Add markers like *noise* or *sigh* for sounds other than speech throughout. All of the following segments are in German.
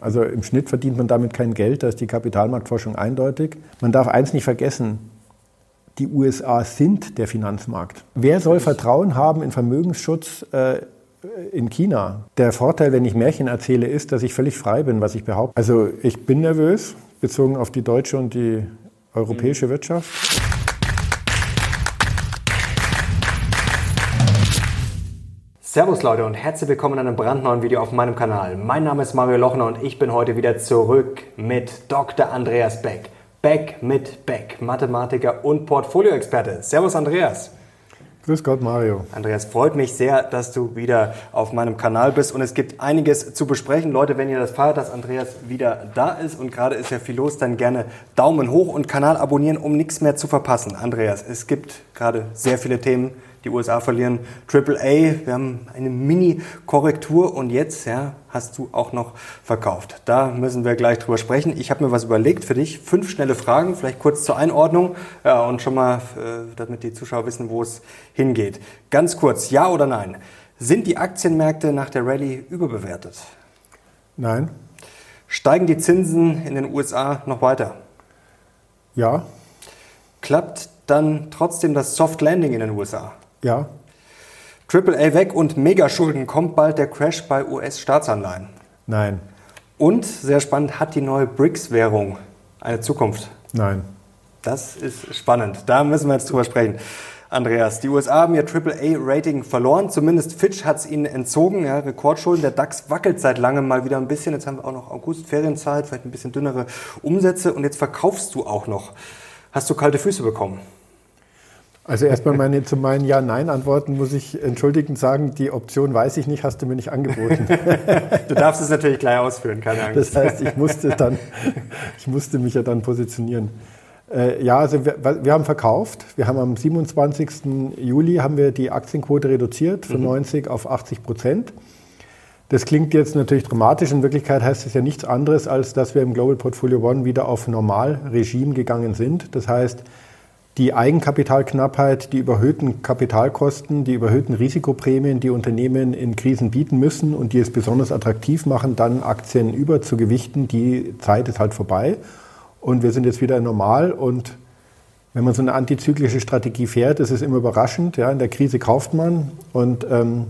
Also im Schnitt verdient man damit kein Geld, da ist die Kapitalmarktforschung eindeutig. Man darf eins nicht vergessen, die USA sind der Finanzmarkt. Wer soll Vertrauen haben in Vermögensschutz äh, in China? Der Vorteil, wenn ich Märchen erzähle, ist, dass ich völlig frei bin, was ich behaupte. Also ich bin nervös, bezogen auf die deutsche und die europäische mhm. Wirtschaft. Servus Leute und herzlich willkommen in einem brandneuen Video auf meinem Kanal. Mein Name ist Mario Lochner und ich bin heute wieder zurück mit Dr. Andreas Beck. Beck mit Beck, Mathematiker und Portfolioexperte. Servus Andreas. Grüß Gott, Mario. Andreas, freut mich sehr, dass du wieder auf meinem Kanal bist und es gibt einiges zu besprechen. Leute, wenn ihr das feiert, dass Andreas wieder da ist und gerade ist ja viel los, dann gerne Daumen hoch und Kanal abonnieren, um nichts mehr zu verpassen. Andreas, es gibt gerade sehr viele Themen, die USA verlieren AAA. Wir haben eine Mini-Korrektur und jetzt ja, hast du auch noch verkauft. Da müssen wir gleich drüber sprechen. Ich habe mir was überlegt für dich. Fünf schnelle Fragen, vielleicht kurz zur Einordnung ja, und schon mal, äh, damit die Zuschauer wissen, wo es hingeht. Ganz kurz, ja oder nein? Sind die Aktienmärkte nach der Rallye überbewertet? Nein. Steigen die Zinsen in den USA noch weiter? Ja. Klappt dann trotzdem das Soft Landing in den USA? Ja. AAA weg und Megaschulden. Kommt bald der Crash bei US-Staatsanleihen? Nein. Und, sehr spannend, hat die neue BRICS-Währung eine Zukunft? Nein. Das ist spannend. Da müssen wir jetzt drüber sprechen. Andreas, die USA haben ihr AAA-Rating verloren. Zumindest Fitch hat es ihnen entzogen. Ja, Rekordschulden. Der DAX wackelt seit langem mal wieder ein bisschen. Jetzt haben wir auch noch August, Ferienzeit, vielleicht ein bisschen dünnere Umsätze. Und jetzt verkaufst du auch noch. Hast du kalte Füße bekommen? Also erstmal meine, zu meinen Ja-Nein-Antworten muss ich entschuldigend sagen, die Option weiß ich nicht, hast du mir nicht angeboten. *laughs* du darfst es natürlich gleich ausführen, keine Angst. Das heißt, ich musste, dann, ich musste mich ja dann positionieren. Äh, ja, also wir, wir, haben verkauft. Wir haben am 27. Juli haben wir die Aktienquote reduziert von mhm. 90 auf 80 Prozent. Das klingt jetzt natürlich dramatisch. In Wirklichkeit heißt es ja nichts anderes, als dass wir im Global Portfolio One wieder auf Normalregime gegangen sind. Das heißt, die Eigenkapitalknappheit, die überhöhten Kapitalkosten, die überhöhten Risikoprämien, die Unternehmen in Krisen bieten müssen und die es besonders attraktiv machen, dann Aktien überzugewichten, die Zeit ist halt vorbei. Und wir sind jetzt wieder normal und wenn man so eine antizyklische Strategie fährt, ist es immer überraschend. Ja, in der Krise kauft man und, ähm,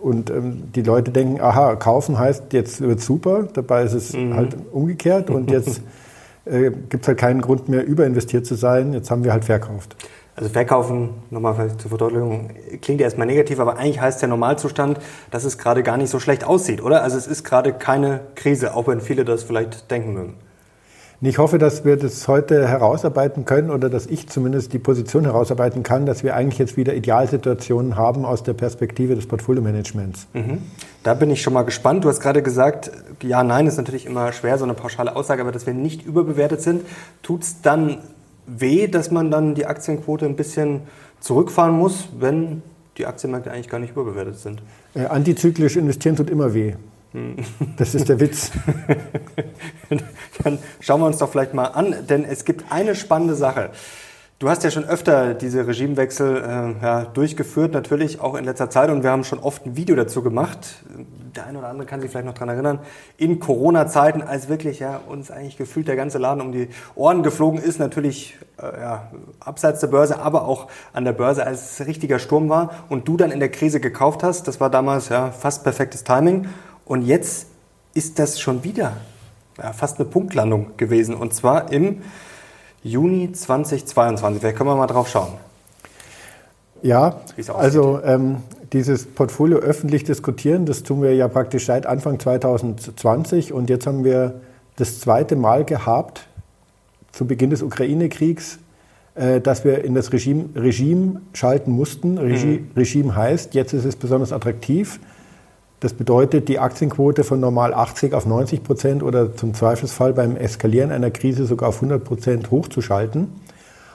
und ähm, die Leute denken, aha, kaufen heißt, jetzt wird super. Dabei ist es mhm. halt umgekehrt und jetzt *laughs* äh, gibt es halt keinen Grund mehr, überinvestiert zu sein. Jetzt haben wir halt verkauft. Also verkaufen, nochmal zur Verdeutlichung, klingt erstmal negativ, aber eigentlich heißt der Normalzustand, dass es gerade gar nicht so schlecht aussieht, oder? Also es ist gerade keine Krise, auch wenn viele das vielleicht denken mögen. Ich hoffe, dass wir das heute herausarbeiten können oder dass ich zumindest die Position herausarbeiten kann, dass wir eigentlich jetzt wieder Idealsituationen haben aus der Perspektive des Portfolio-Managements. Mhm. Da bin ich schon mal gespannt. Du hast gerade gesagt, ja, nein ist natürlich immer schwer, so eine pauschale Aussage, aber dass wir nicht überbewertet sind. Tut es dann weh, dass man dann die Aktienquote ein bisschen zurückfahren muss, wenn die Aktienmärkte eigentlich gar nicht überbewertet sind? Äh, antizyklisch investieren tut immer weh. Das ist der Witz. *laughs* Dann schauen wir uns doch vielleicht mal an, denn es gibt eine spannende Sache. Du hast ja schon öfter diese Regimewechsel äh, ja, durchgeführt, natürlich auch in letzter Zeit, und wir haben schon oft ein Video dazu gemacht. Der eine oder andere kann sich vielleicht noch daran erinnern. In Corona-Zeiten, als wirklich ja, uns eigentlich gefühlt der ganze Laden um die Ohren geflogen ist, natürlich äh, ja, abseits der Börse, aber auch an der Börse, als es richtiger Sturm war und du dann in der Krise gekauft hast. Das war damals ja fast perfektes Timing. Und jetzt ist das schon wieder ja, fast eine Punktlandung gewesen. Und zwar im Juni 2022. Vielleicht können wir mal drauf schauen. Ja, also ähm, dieses Portfolio öffentlich diskutieren, das tun wir ja praktisch seit Anfang 2020 und jetzt haben wir das zweite Mal gehabt, zu Beginn des Ukraine-Kriegs, äh, dass wir in das Regime, Regime schalten mussten. Regi mhm. Regime heißt, jetzt ist es besonders attraktiv. Das bedeutet, die Aktienquote von normal 80 auf 90 Prozent oder zum Zweifelsfall beim Eskalieren einer Krise sogar auf 100 Prozent hochzuschalten.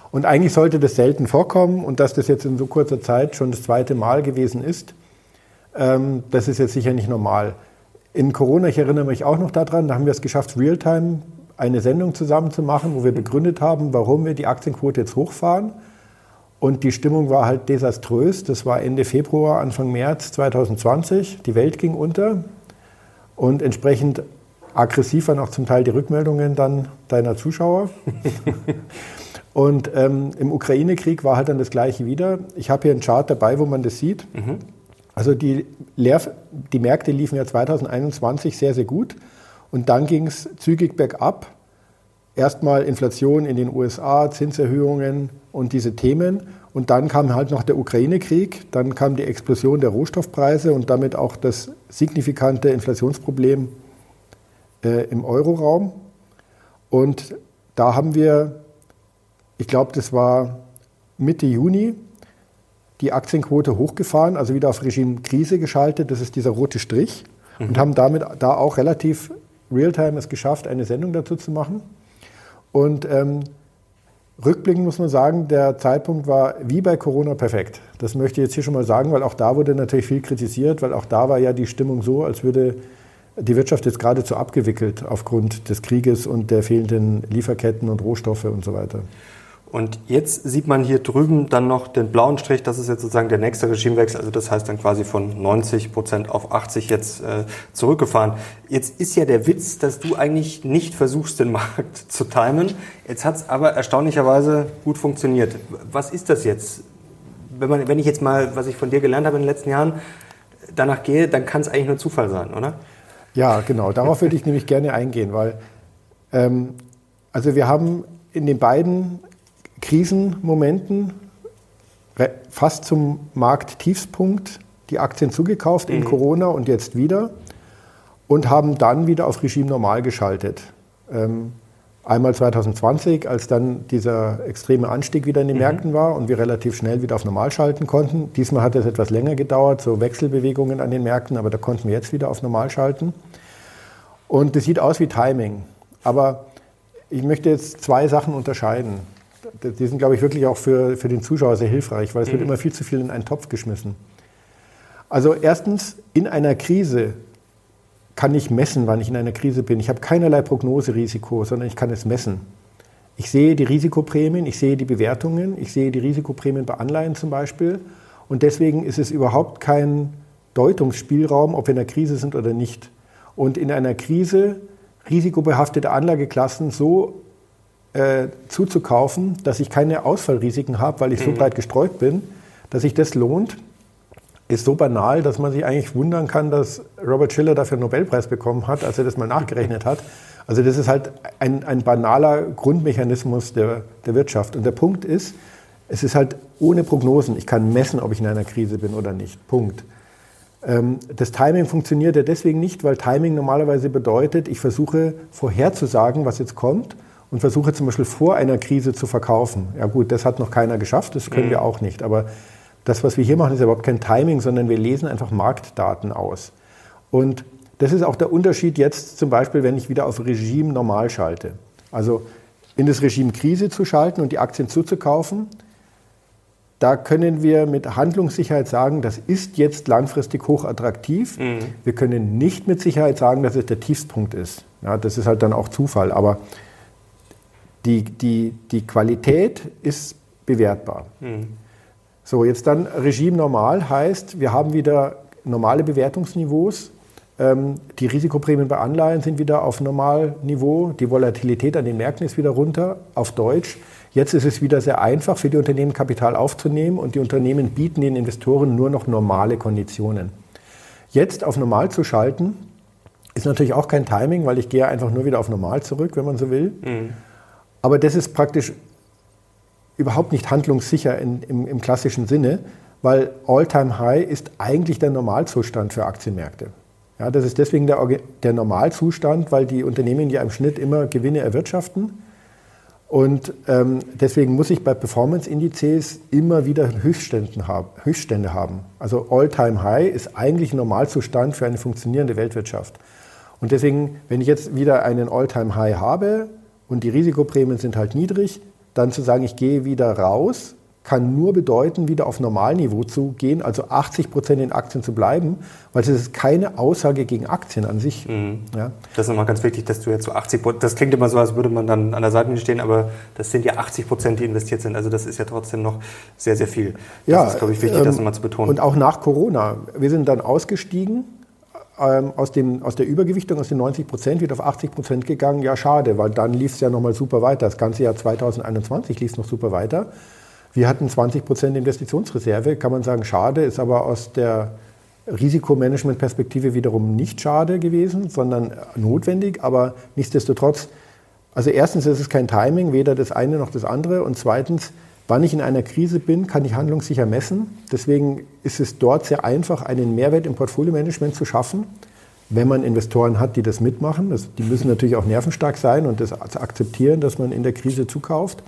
Und eigentlich sollte das selten vorkommen und dass das jetzt in so kurzer Zeit schon das zweite Mal gewesen ist, ähm, das ist jetzt sicher nicht normal. In Corona, ich erinnere mich auch noch daran, da haben wir es geschafft, Realtime eine Sendung zusammen zu machen, wo wir begründet haben, warum wir die Aktienquote jetzt hochfahren. Und die Stimmung war halt desaströs. Das war Ende Februar, Anfang März 2020. Die Welt ging unter. Und entsprechend aggressiv waren auch zum Teil die Rückmeldungen dann deiner Zuschauer. *laughs* und ähm, im Ukraine-Krieg war halt dann das Gleiche wieder. Ich habe hier einen Chart dabei, wo man das sieht. Mhm. Also die, Leer, die Märkte liefen ja 2021 sehr, sehr gut. Und dann ging es zügig bergab. Erstmal Inflation in den USA, Zinserhöhungen und diese Themen. Und dann kam halt noch der Ukraine-Krieg, dann kam die Explosion der Rohstoffpreise und damit auch das signifikante Inflationsproblem äh, im Euroraum. Und da haben wir, ich glaube, das war Mitte Juni, die Aktienquote hochgefahren, also wieder auf Regime-Krise geschaltet. Das ist dieser rote Strich. Mhm. Und haben damit da auch relativ real-time es geschafft, eine Sendung dazu zu machen. Und ähm, rückblickend muss man sagen, der Zeitpunkt war wie bei Corona perfekt. Das möchte ich jetzt hier schon mal sagen, weil auch da wurde natürlich viel kritisiert, weil auch da war ja die Stimmung so, als würde die Wirtschaft jetzt geradezu abgewickelt aufgrund des Krieges und der fehlenden Lieferketten und Rohstoffe und so weiter. Und jetzt sieht man hier drüben dann noch den blauen Strich, das ist jetzt sozusagen der nächste Regimewechsel, also das heißt dann quasi von 90 Prozent auf 80 jetzt äh, zurückgefahren. Jetzt ist ja der Witz, dass du eigentlich nicht versuchst, den *laughs* Markt zu timen. Jetzt hat es aber erstaunlicherweise gut funktioniert. Was ist das jetzt? Wenn, man, wenn ich jetzt mal, was ich von dir gelernt habe in den letzten Jahren, danach gehe, dann kann es eigentlich nur Zufall sein, oder? Ja, genau. Darauf würde ich *laughs* nämlich gerne eingehen, weil ähm, also wir haben in den beiden Krisenmomenten fast zum Markttiefspunkt die Aktien zugekauft mhm. in Corona und jetzt wieder und haben dann wieder auf Regime normal geschaltet. Ähm, einmal 2020, als dann dieser extreme Anstieg wieder in den mhm. Märkten war und wir relativ schnell wieder auf normal schalten konnten. Diesmal hat es etwas länger gedauert, so Wechselbewegungen an den Märkten, aber da konnten wir jetzt wieder auf normal schalten. Und das sieht aus wie Timing. Aber ich möchte jetzt zwei Sachen unterscheiden die sind, glaube ich, wirklich auch für, für den Zuschauer sehr hilfreich, weil es mhm. wird immer viel zu viel in einen Topf geschmissen. Also erstens, in einer Krise kann ich messen, wann ich in einer Krise bin. Ich habe keinerlei Prognoserisiko, sondern ich kann es messen. Ich sehe die Risikoprämien, ich sehe die Bewertungen, ich sehe die Risikoprämien bei Anleihen zum Beispiel. Und deswegen ist es überhaupt kein Deutungsspielraum, ob wir in einer Krise sind oder nicht. Und in einer Krise risikobehaftete Anlageklassen so äh, zuzukaufen, dass ich keine Ausfallrisiken habe, weil ich so mhm. breit gestreut bin, dass sich das lohnt, ist so banal, dass man sich eigentlich wundern kann, dass Robert Schiller dafür einen Nobelpreis bekommen hat, als er das mal nachgerechnet hat. Also das ist halt ein, ein banaler Grundmechanismus der, der Wirtschaft. Und der Punkt ist, es ist halt ohne Prognosen. Ich kann messen, ob ich in einer Krise bin oder nicht. Punkt. Ähm, das Timing funktioniert ja deswegen nicht, weil Timing normalerweise bedeutet, ich versuche vorherzusagen, was jetzt kommt und versuche zum Beispiel vor einer Krise zu verkaufen. Ja gut, das hat noch keiner geschafft, das können mhm. wir auch nicht. Aber das, was wir hier machen, ist überhaupt kein Timing, sondern wir lesen einfach Marktdaten aus. Und das ist auch der Unterschied jetzt zum Beispiel, wenn ich wieder auf Regime normal schalte. Also in das Regime Krise zu schalten und die Aktien zuzukaufen, da können wir mit Handlungssicherheit sagen, das ist jetzt langfristig hochattraktiv. Mhm. Wir können nicht mit Sicherheit sagen, dass es der Tiefstpunkt ist. Ja, das ist halt dann auch Zufall. Aber die, die, die Qualität ist bewertbar. Mhm. So, jetzt dann Regime normal heißt, wir haben wieder normale Bewertungsniveaus. Ähm, die Risikoprämien bei Anleihen sind wieder auf Normalniveau. Die Volatilität an den Märkten ist wieder runter, auf Deutsch. Jetzt ist es wieder sehr einfach für die Unternehmen Kapital aufzunehmen und die Unternehmen bieten den Investoren nur noch normale Konditionen. Jetzt auf normal zu schalten, ist natürlich auch kein Timing, weil ich gehe einfach nur wieder auf normal zurück, wenn man so will. Mhm. Aber das ist praktisch überhaupt nicht handlungssicher in, im, im klassischen Sinne, weil All-Time-High ist eigentlich der Normalzustand für Aktienmärkte. Ja, das ist deswegen der, der Normalzustand, weil die Unternehmen ja im Schnitt immer Gewinne erwirtschaften. Und ähm, deswegen muss ich bei Performance-Indizes immer wieder haben, Höchststände haben. Also All-Time-High ist eigentlich Normalzustand für eine funktionierende Weltwirtschaft. Und deswegen, wenn ich jetzt wieder einen All-Time-High habe, und die Risikoprämien sind halt niedrig, dann zu sagen, ich gehe wieder raus, kann nur bedeuten, wieder auf Normalniveau zu gehen, also 80 Prozent in Aktien zu bleiben, weil es ist keine Aussage gegen Aktien an sich. Mhm. Ja. Das ist nochmal ganz wichtig, dass du jetzt so 80 Prozent, das klingt immer so, als würde man dann an der Seite stehen, aber das sind ja 80 Prozent, die investiert sind. Also das ist ja trotzdem noch sehr, sehr viel. Das ja, ist, glaube ich, wichtig, ähm, das nochmal zu betonen. Und auch nach Corona. Wir sind dann ausgestiegen ähm, aus, dem, aus der Übergewichtung, aus den 90 Prozent, wieder auf 80 Prozent gegangen. Ja, schade, weil dann lief es ja nochmal super weiter. Das ganze Jahr 2021 lief es noch super weiter. Wir hatten 20 Prozent Investitionsreserve, kann man sagen, schade, ist aber aus der Risikomanagement-Perspektive wiederum nicht schade gewesen, sondern notwendig, aber nichtsdestotrotz, also erstens ist es kein Timing, weder das eine noch das andere und zweitens, wann ich in einer Krise bin, kann ich handlungssicher messen. Deswegen ist es dort sehr einfach, einen Mehrwert im Portfolio-Management zu schaffen, wenn man Investoren hat, die das mitmachen. Das, die müssen natürlich auch nervenstark sein und das akzeptieren, dass man in der Krise zukauft.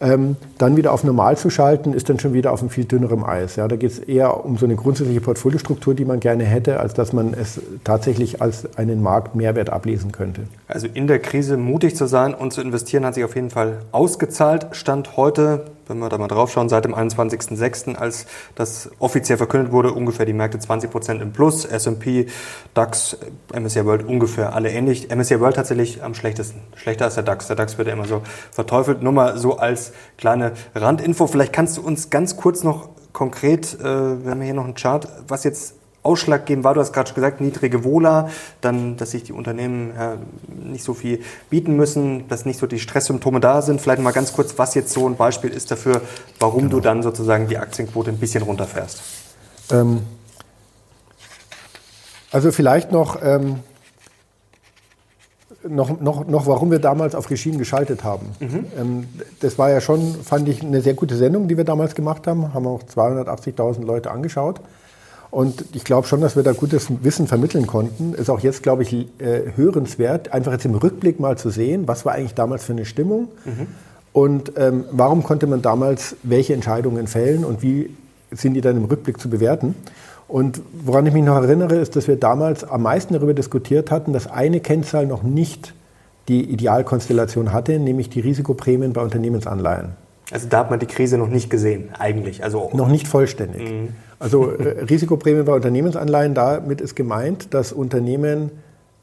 Ähm, dann wieder auf normal zu schalten, ist dann schon wieder auf einem viel dünnerem Eis. Ja, da geht es eher um so eine grundsätzliche Portfoliostruktur, die man gerne hätte, als dass man es tatsächlich als einen Marktmehrwert ablesen könnte. Also in der Krise mutig zu sein und zu investieren, hat sich auf jeden Fall ausgezahlt. Stand heute wenn wir da mal drauf schauen, seit dem 21.06., als das offiziell verkündet wurde, ungefähr die Märkte 20 Prozent im Plus, S&P, DAX, MSCI World ungefähr alle ähnlich. MSCI World tatsächlich am schlechtesten, schlechter als der DAX. Der DAX wird ja immer so verteufelt. Nur mal so als kleine Randinfo. Vielleicht kannst du uns ganz kurz noch konkret, äh, wir haben hier noch einen Chart, was jetzt ausschlaggebend war, du hast gerade schon gesagt, niedrige Wohler, dann, dass sich die Unternehmen ja, nicht so viel bieten müssen, dass nicht so die Stresssymptome da sind. Vielleicht mal ganz kurz, was jetzt so ein Beispiel ist dafür, warum genau. du dann sozusagen die Aktienquote ein bisschen runterfährst. Ähm, also vielleicht noch, ähm, noch, noch, noch, warum wir damals auf Regime geschaltet haben. Mhm. Ähm, das war ja schon, fand ich, eine sehr gute Sendung, die wir damals gemacht haben. Haben auch 280.000 Leute angeschaut. Und ich glaube schon, dass wir da gutes Wissen vermitteln konnten. Ist auch jetzt, glaube ich, äh, hörenswert, einfach jetzt im Rückblick mal zu sehen, was war eigentlich damals für eine Stimmung mhm. und ähm, warum konnte man damals welche Entscheidungen fällen und wie sind die dann im Rückblick zu bewerten. Und woran ich mich noch erinnere, ist, dass wir damals am meisten darüber diskutiert hatten, dass eine Kennzahl noch nicht die Idealkonstellation hatte, nämlich die Risikoprämien bei Unternehmensanleihen. Also da hat man die Krise noch nicht gesehen, eigentlich. Also noch nicht vollständig. Mhm. Also äh, Risikoprämie bei Unternehmensanleihen, damit ist gemeint, dass Unternehmen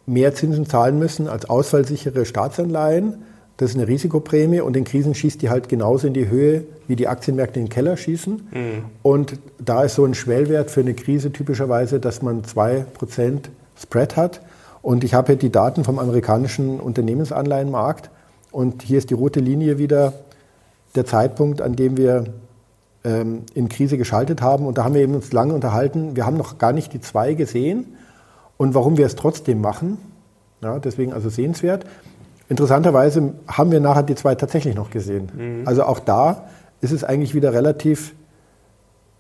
mehr Zinsen zahlen müssen als ausfallsichere Staatsanleihen. Das ist eine Risikoprämie und in Krisen schießt die halt genauso in die Höhe, wie die Aktienmärkte in den Keller schießen. Mhm. Und da ist so ein Schwellwert für eine Krise typischerweise, dass man 2% Spread hat. Und ich habe hier die Daten vom amerikanischen Unternehmensanleihenmarkt. Und hier ist die rote Linie wieder der Zeitpunkt, an dem wir ähm, in Krise geschaltet haben. Und da haben wir eben uns lange unterhalten. Wir haben noch gar nicht die zwei gesehen und warum wir es trotzdem machen. Ja, deswegen also sehenswert. Interessanterweise haben wir nachher die zwei tatsächlich noch gesehen. Mhm. Also auch da ist es eigentlich wieder relativ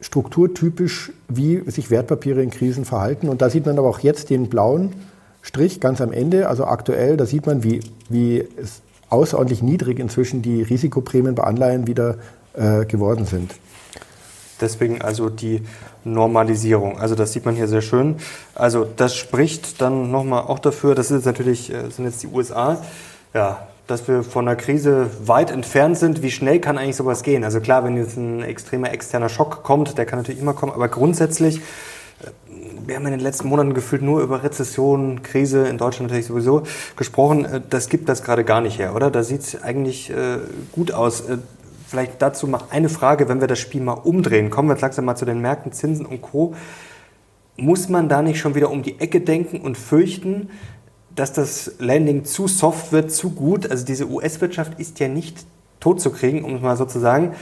strukturtypisch, wie sich Wertpapiere in Krisen verhalten. Und da sieht man aber auch jetzt den blauen Strich ganz am Ende, also aktuell, da sieht man, wie, wie es außerordentlich niedrig inzwischen die Risikoprämien bei Anleihen wieder äh, geworden sind. Deswegen also die Normalisierung. Also das sieht man hier sehr schön. Also das spricht dann nochmal auch dafür, das ist natürlich, äh, sind jetzt die USA, ja, dass wir von der Krise weit entfernt sind. Wie schnell kann eigentlich sowas gehen? Also klar, wenn jetzt ein extremer externer Schock kommt, der kann natürlich immer kommen, aber grundsätzlich, äh, wir haben in den letzten Monaten gefühlt nur über Rezession, Krise, in Deutschland natürlich sowieso gesprochen. Äh, das gibt das gerade gar nicht her, oder? Da sieht es eigentlich gut aus. Vielleicht dazu mal eine Frage, wenn wir das Spiel mal umdrehen. Kommen wir jetzt langsam mal zu den Märkten, Zinsen und Co. Muss man da nicht schon wieder um die Ecke denken und fürchten, dass das Landing zu soft wird, zu gut? Also diese US-Wirtschaft ist ja nicht tot zu kriegen, um es mal so zu sagen.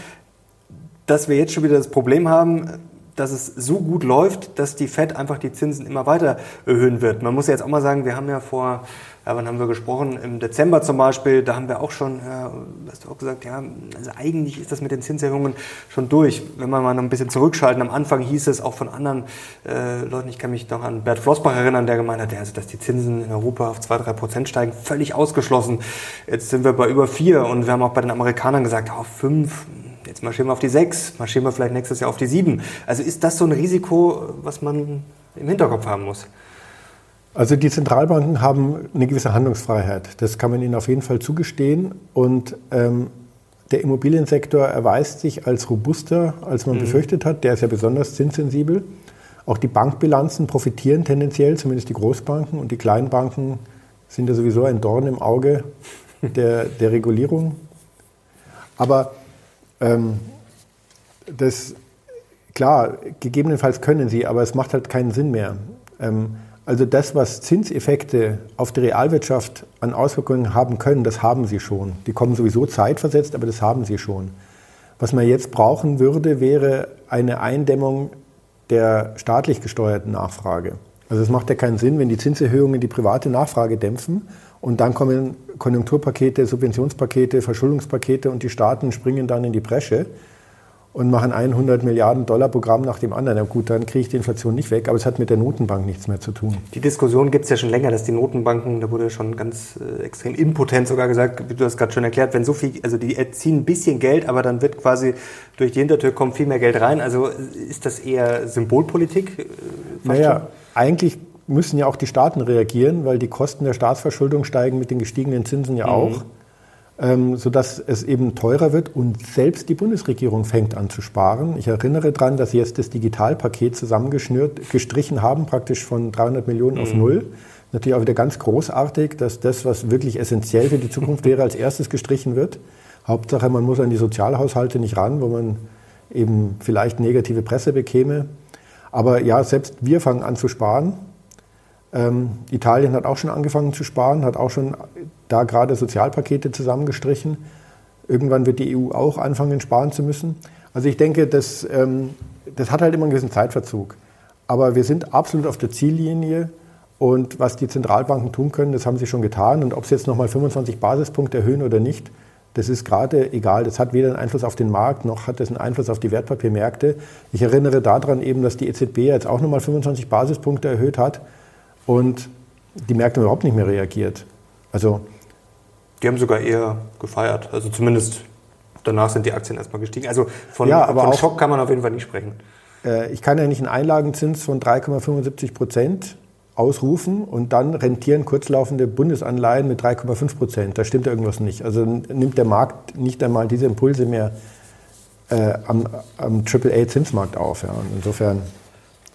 Dass wir jetzt schon wieder das Problem haben, dass es so gut läuft, dass die Fed einfach die Zinsen immer weiter erhöhen wird. Man muss ja jetzt auch mal sagen, wir haben ja vor, ja, wann haben wir gesprochen? Im Dezember zum Beispiel, da haben wir auch schon, ja, hast du auch gesagt, ja, also eigentlich ist das mit den Zinserhöhungen schon durch. Wenn wir mal noch ein bisschen zurückschalten, am Anfang hieß es auch von anderen äh, Leuten, ich kann mich noch an Bert Flossbach erinnern, der gemeint hat, ja, also, dass die Zinsen in Europa auf 2-3 Prozent steigen, völlig ausgeschlossen. Jetzt sind wir bei über 4 und wir haben auch bei den Amerikanern gesagt, auf 5, Jetzt marschieren wir auf die 6, marschieren wir vielleicht nächstes Jahr auf die 7. Also ist das so ein Risiko, was man im Hinterkopf haben muss? Also die Zentralbanken haben eine gewisse Handlungsfreiheit. Das kann man ihnen auf jeden Fall zugestehen. Und ähm, der Immobiliensektor erweist sich als robuster, als man mhm. befürchtet hat. Der ist ja besonders zinssensibel. Auch die Bankbilanzen profitieren tendenziell, zumindest die Großbanken. Und die kleinen Banken sind ja sowieso ein Dorn im Auge der, der Regulierung. Aber ähm, das, klar, gegebenenfalls können sie, aber es macht halt keinen Sinn mehr. Ähm, Also das, was Zinseffekte auf die Realwirtschaft an Auswirkungen haben können, das haben sie schon. Die kommen sowieso zeitversetzt, aber das haben sie schon. Was man jetzt brauchen würde, wäre eine Eindämmung der staatlich gesteuerten Nachfrage. Also es macht ja keinen Sinn, wenn die Zinserhöhungen die private Nachfrage dämpfen und dann kommen Konjunkturpakete, Subventionspakete, Verschuldungspakete und die Staaten springen dann in die Bresche und machen 100 Milliarden Dollar Programm nach dem anderen. Ja gut, dann kriege ich die Inflation nicht weg, aber es hat mit der Notenbank nichts mehr zu tun. Die Diskussion gibt es ja schon länger, dass die Notenbanken, da wurde schon ganz äh, extrem impotent sogar gesagt, wie du das gerade schon erklärt, wenn so viel, also die erziehen ein bisschen Geld, aber dann wird quasi durch die Hintertür kommt viel mehr Geld rein. Also ist das eher Symbolpolitik? Äh, naja, schon? Eigentlich müssen ja auch die Staaten reagieren, weil die Kosten der Staatsverschuldung steigen mit den gestiegenen Zinsen ja mhm. auch ähm, sodass es eben teurer wird und selbst die Bundesregierung fängt an zu sparen. Ich erinnere daran, dass sie jetzt das Digitalpaket zusammengeschnürt, gestrichen haben, praktisch von 300 Millionen mhm. auf null. Natürlich auch wieder ganz großartig, dass das, was wirklich essentiell für die Zukunft wäre, als erstes gestrichen wird. Hauptsache, man muss an die Sozialhaushalte nicht ran, wo man eben vielleicht negative Presse bekäme. Aber ja, selbst wir fangen an zu sparen. Ähm, Italien hat auch schon angefangen zu sparen, hat auch schon da gerade Sozialpakete zusammengestrichen. Irgendwann wird die EU auch anfangen, sparen zu müssen. Also ich denke, das, ähm, das hat halt immer einen gewissen Zeitverzug. Aber wir sind absolut auf der Ziellinie. Und was die Zentralbanken tun können, das haben sie schon getan. Und ob sie jetzt nochmal 25 Basispunkte erhöhen oder nicht, das ist gerade egal. Das hat weder einen Einfluss auf den Markt, noch hat das einen Einfluss auf die Wertpapiermärkte. Ich erinnere daran eben, dass die EZB jetzt auch nochmal 25 Basispunkte erhöht hat und die Märkte überhaupt nicht mehr reagiert. Also die haben sogar eher gefeiert. Also zumindest danach sind die Aktien erstmal gestiegen. Also von, ja, von auch, Schock kann man auf jeden Fall nicht sprechen. Äh, ich kann ja nicht einen Einlagenzins von 3,75 Prozent ausrufen und dann rentieren kurzlaufende Bundesanleihen mit 3,5 Prozent. Da stimmt irgendwas nicht. Also nimmt der Markt nicht einmal diese Impulse mehr äh, am, am AAA-Zinsmarkt auf. Ja. Insofern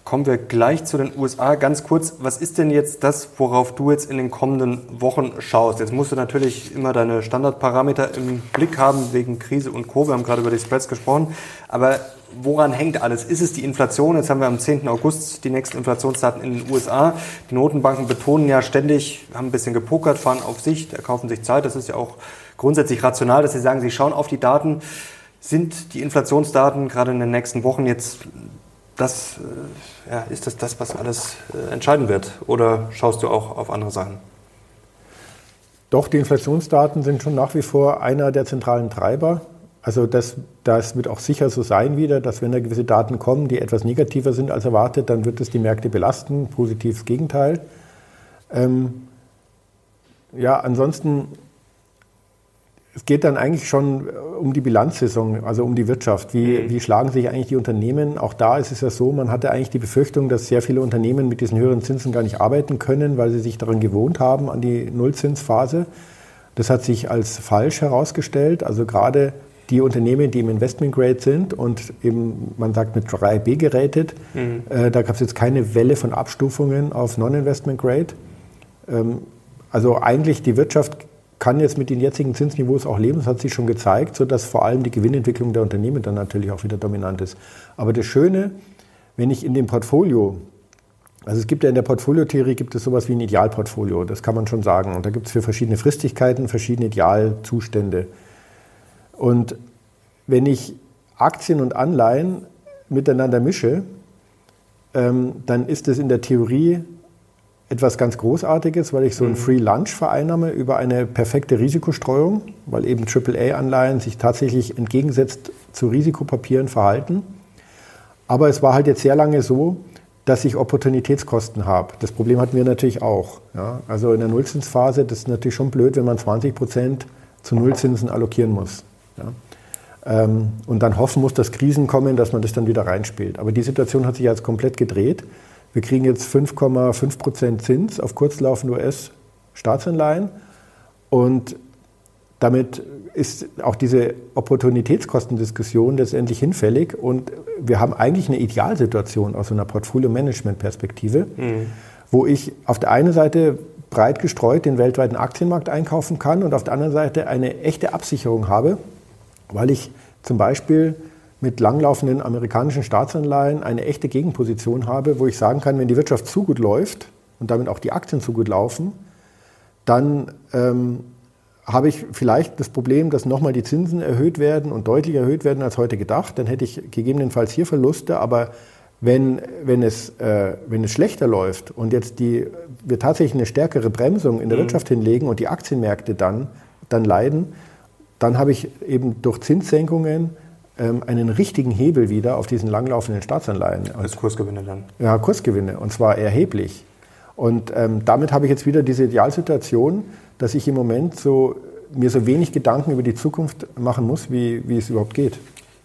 Kommen wir gleich zu den USA. Ganz kurz, was ist denn jetzt das, worauf du jetzt in den kommenden Wochen schaust? Jetzt musst du natürlich immer deine Standardparameter im Blick haben wegen Krise und Co. Wir haben gerade über die Spreads gesprochen. Aber woran hängt alles? Ist es die Inflation? Jetzt haben wir am 10. August die nächsten Inflationsdaten in den USA. Die Notenbanken betonen ja ständig, haben ein bisschen gepokert, fahren auf Sicht, erkaufen sich Zeit. Das ist ja auch grundsätzlich rational, dass sie sagen, sie schauen auf die Daten. Sind die Inflationsdaten gerade in den nächsten Wochen jetzt das, äh, ja, ist das das, was alles äh, entscheiden wird? Oder schaust du auch auf andere Sachen? Doch, die Inflationsdaten sind schon nach wie vor einer der zentralen Treiber. Also das, das wird auch sicher so sein wieder, dass wenn da gewisse Daten kommen, die etwas negativer sind als erwartet, dann wird es die Märkte belasten. Positives Gegenteil. Ähm, ja, ansonsten es geht dann eigentlich schon äh, um die Bilanzsaison, also um die Wirtschaft. Wie, mhm. wie schlagen sich eigentlich die Unternehmen? Auch da ist es ja so, man hatte eigentlich die Befürchtung, dass sehr viele Unternehmen mit diesen höheren Zinsen gar nicht arbeiten können, weil sie sich daran gewohnt haben, an die Nullzinsphase. Das hat sich als falsch herausgestellt. Also gerade die Unternehmen, die im Investment Grade sind und eben, man sagt, mit 3B gerätet, mhm. äh, da gab es jetzt keine Welle von Abstufungen auf Non-Investment Grade. Ähm, also eigentlich die Wirtschaft kann jetzt mit den jetzigen Zinsniveaus auch leben, das hat sich schon gezeigt, sodass vor allem die Gewinnentwicklung der Unternehmen dann natürlich auch wieder dominant ist. Aber das Schöne, wenn ich in dem Portfolio, also es gibt ja in der Portfoliotheorie gibt es sowas wie ein Idealportfolio, das kann man schon sagen. Und da gibt es für verschiedene Fristigkeiten verschiedene Idealzustände. Und wenn ich Aktien und Anleihen miteinander mische, ähm, dann ist es in der Theorie etwas ganz Großartiges, weil ich so ein mhm. Free Lunch vereinnahme über eine perfekte Risikostreuung, weil eben AAA-Anleihen sich tatsächlich entgegensetzt zu Risikopapieren verhalten. Aber es war halt jetzt sehr lange so, dass ich Opportunitätskosten habe. Das Problem hatten wir natürlich auch. Ja? Also in der Nullzinsphase, das ist natürlich schon blöd, wenn man 20 Prozent zu Nullzinsen allokieren muss. Ja? Ähm, und dann hoffen muss, dass Krisen kommen, dass man das dann wieder reinspielt. Aber die Situation hat sich jetzt komplett gedreht. Wir kriegen jetzt 5,5 Prozent Zins auf kurzlaufende US-Staatsanleihen und damit ist auch diese Opportunitätskostendiskussion letztendlich hinfällig und wir haben eigentlich eine Idealsituation aus einer Portfolio-Management-Perspektive, mhm. wo ich auf der einen Seite breit gestreut den weltweiten Aktienmarkt einkaufen kann und auf der anderen Seite eine echte Absicherung habe, weil ich zum Beispiel mit langlaufenden amerikanischen Staatsanleihen eine echte Gegenposition habe, wo ich sagen kann, wenn die Wirtschaft zu gut läuft, und damit auch die Aktien so gut laufen, dann ähm, habe ich vielleicht das Problem, dass nochmal die Zinsen erhöht werden und deutlich erhöht werden als heute gedacht. Dann hätte ich gegebenenfalls hier Verluste, aber wenn, wenn, es, äh, wenn es schlechter läuft und jetzt die, wir tatsächlich eine stärkere Bremsung in der mhm. Wirtschaft hinlegen und die Aktienmärkte dann, dann leiden, dann habe ich eben durch Zinssenkungen ähm, einen richtigen Hebel wieder auf diesen langlaufenden Staatsanleihen. Als Kursgewinne dann? Ja, Kursgewinne und zwar erheblich. Und ähm, damit habe ich jetzt wieder diese Idealsituation, dass ich im Moment so, mir so wenig Gedanken über die Zukunft machen muss, wie, wie es überhaupt geht.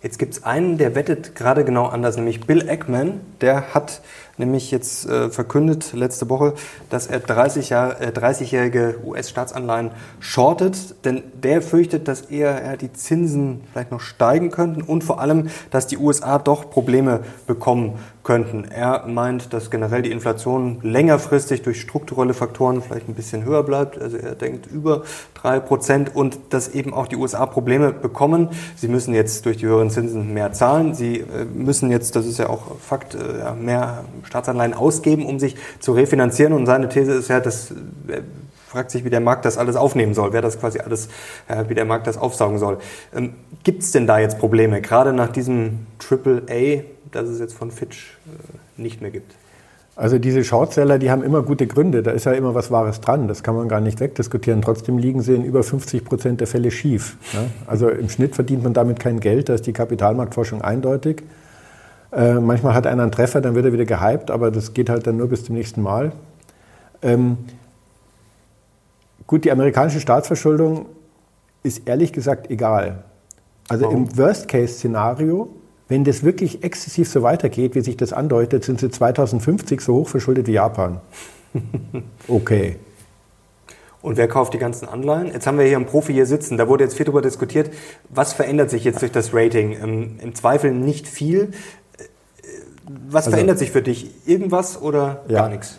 Jetzt gibt es einen, der wettet gerade genau anders, nämlich Bill Eckman. Der hat nämlich jetzt äh, verkündet letzte Woche, dass er 30 Jahr, äh, 30-jährige US-Staatsanleihen shortet, denn der fürchtet, dass eher äh, die Zinsen vielleicht noch steigen könnten und vor allem, dass die USA doch Probleme bekommen könnten. Er meint, dass generell die Inflation längerfristig durch strukturelle Faktoren vielleicht ein bisschen höher bleibt. Also er denkt über drei Prozent und dass eben auch die USA Probleme bekommen. Sie müssen jetzt durch die höheren Zinsen mehr zahlen. Sie äh, müssen jetzt, das ist ja auch Fakt, äh, mehr Staatsanleihen ausgeben, um sich zu refinanzieren. Und seine These ist ja, dass äh, fragt sich, wie der Markt das alles aufnehmen soll, wer das quasi alles, äh, wie der Markt das aufsaugen soll. Ähm, Gibt es denn da jetzt Probleme, gerade nach diesem Triple A, das es jetzt von Fitch äh, nicht mehr gibt? Also diese Shortseller, die haben immer gute Gründe, da ist ja immer was Wahres dran, das kann man gar nicht wegdiskutieren. Trotzdem liegen sie in über 50 Prozent der Fälle schief. Ne? Also im Schnitt verdient man damit kein Geld, da ist die Kapitalmarktforschung eindeutig. Äh, manchmal hat einer einen Treffer, dann wird er wieder gehypt, aber das geht halt dann nur bis zum nächsten Mal. Ähm, gut, die amerikanische Staatsverschuldung ist ehrlich gesagt egal. Also Warum? im Worst-Case-Szenario, wenn das wirklich exzessiv so weitergeht, wie sich das andeutet, sind sie 2050 so hoch verschuldet wie Japan. *laughs* Okay. Und wer kauft die ganzen Anleihen? Jetzt haben wir hier einen Profi hier sitzen. Da wurde jetzt viel darüber diskutiert. Was verändert sich jetzt durch das Rating? Ähm, Im Zweifel nicht viel. Was also, verändert sich für dich? Irgendwas oder ja, gar nichts?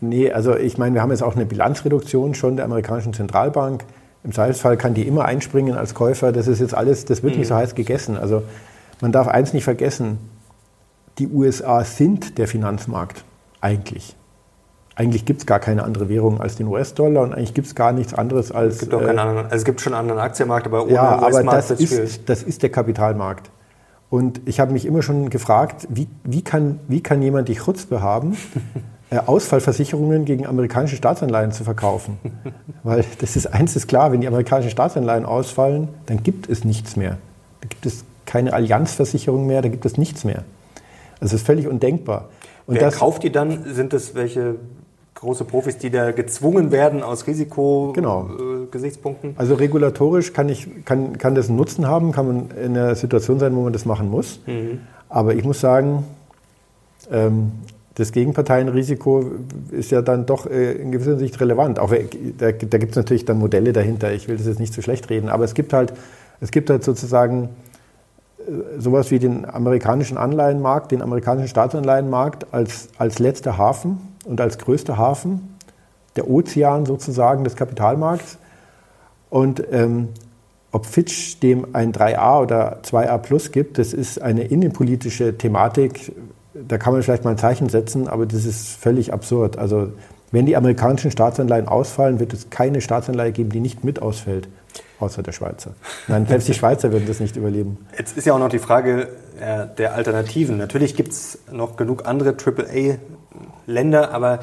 Nee, also ich meine, wir haben jetzt auch eine Bilanzreduktion schon der amerikanischen Zentralbank. Im Zweifelsfall kann die immer einspringen als Käufer. Das ist jetzt alles, das wird mhm. nicht so heiß gegessen. Also man darf eins nicht vergessen, die USA sind der Finanzmarkt eigentlich. Eigentlich gibt es gar keine andere Währung als den US-Dollar und eigentlich gibt es gar nichts anderes als. Es gibt, auch keinen äh, anderen, also es gibt schon einen anderen Aktienmarkt, aber ohne ja, aber das ist, das ist der Kapitalmarkt. Und ich habe mich immer schon gefragt, wie, wie, kann, wie kann jemand die Chutzpe haben, *laughs* äh, Ausfallversicherungen gegen amerikanische Staatsanleihen zu verkaufen? Weil das ist eins ist klar, wenn die amerikanischen Staatsanleihen ausfallen, dann gibt es nichts mehr. Da gibt es keine Allianzversicherung mehr, da gibt es nichts mehr. Also das ist völlig undenkbar. Und Wer das, kauft die dann? Sind es welche große Profis, die da gezwungen werden aus Risikogesichtspunkten? Genau. Äh, also regulatorisch kann, ich, kann, kann das einen Nutzen haben, kann man in einer Situation sein, wo man das machen muss. Mhm. Aber ich muss sagen, ähm, das Gegenparteienrisiko ist ja dann doch äh, in gewisser Sicht relevant. Auch, äh, da, da gibt es natürlich dann Modelle dahinter. Ich will das jetzt nicht zu so schlecht reden, aber es gibt halt, es gibt halt sozusagen sowas wie den amerikanischen Anleihenmarkt, den amerikanischen Staatsanleihenmarkt als, als letzter Hafen und als größter Hafen, der Ozean sozusagen des Kapitalmarkts. Und ähm, ob Fitch dem ein 3a oder 2a plus gibt, das ist eine innenpolitische Thematik. Da kann man vielleicht mal ein Zeichen setzen, aber das ist völlig absurd. Also wenn die amerikanischen Staatsanleihen ausfallen, wird es keine Staatsanleihe geben, die nicht mit ausfällt, außer der Schweizer. Nein, selbst die Schweizer würden das nicht überleben. Jetzt ist ja auch noch die Frage äh, der Alternativen. Natürlich gibt es noch genug andere AAA Länder, aber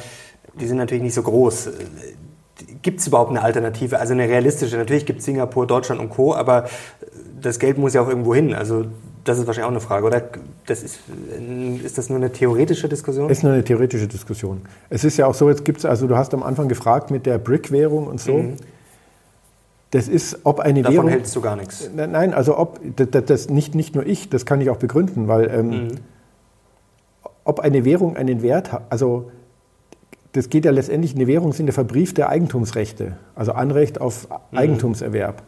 die sind natürlich nicht so groß. Gibt es überhaupt eine Alternative, also eine realistische? Natürlich gibt es Singapur, Deutschland und Co., aber das Geld muss ja auch irgendwo hin. Also das ist wahrscheinlich auch eine Frage, oder? Das ist, ist das nur eine theoretische Diskussion? Ist nur eine theoretische Diskussion. Es ist ja auch so, jetzt gibt es, also du hast am Anfang gefragt mit der BRIC-Währung und so. Mhm. Das ist, ob eine Davon Währung. Davon hältst du gar nichts. Nein, also ob, das, das, nicht, nicht nur ich, das kann ich auch begründen, weil ähm, mhm ob eine Währung einen Wert hat, also das geht ja letztendlich, eine Währung sind ja verbriefte Eigentumsrechte, also Anrecht auf mhm. Eigentumserwerb.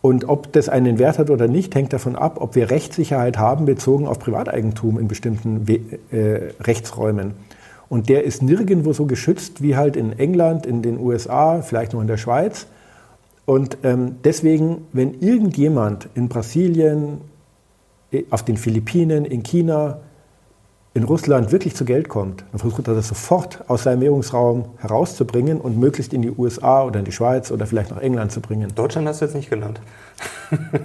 Und ob das einen Wert hat oder nicht, hängt davon ab, ob wir Rechtssicherheit haben bezogen auf Privateigentum in bestimmten äh, Rechtsräumen. Und der ist nirgendwo so geschützt wie halt in England, in den USA, vielleicht noch in der Schweiz. Und ähm, deswegen, wenn irgendjemand in Brasilien, auf den Philippinen, in China in Russland wirklich zu Geld kommt, dann versucht er das sofort aus seinem Währungsraum herauszubringen und möglichst in die USA oder in die Schweiz oder vielleicht nach England zu bringen. Deutschland hast du jetzt nicht genannt.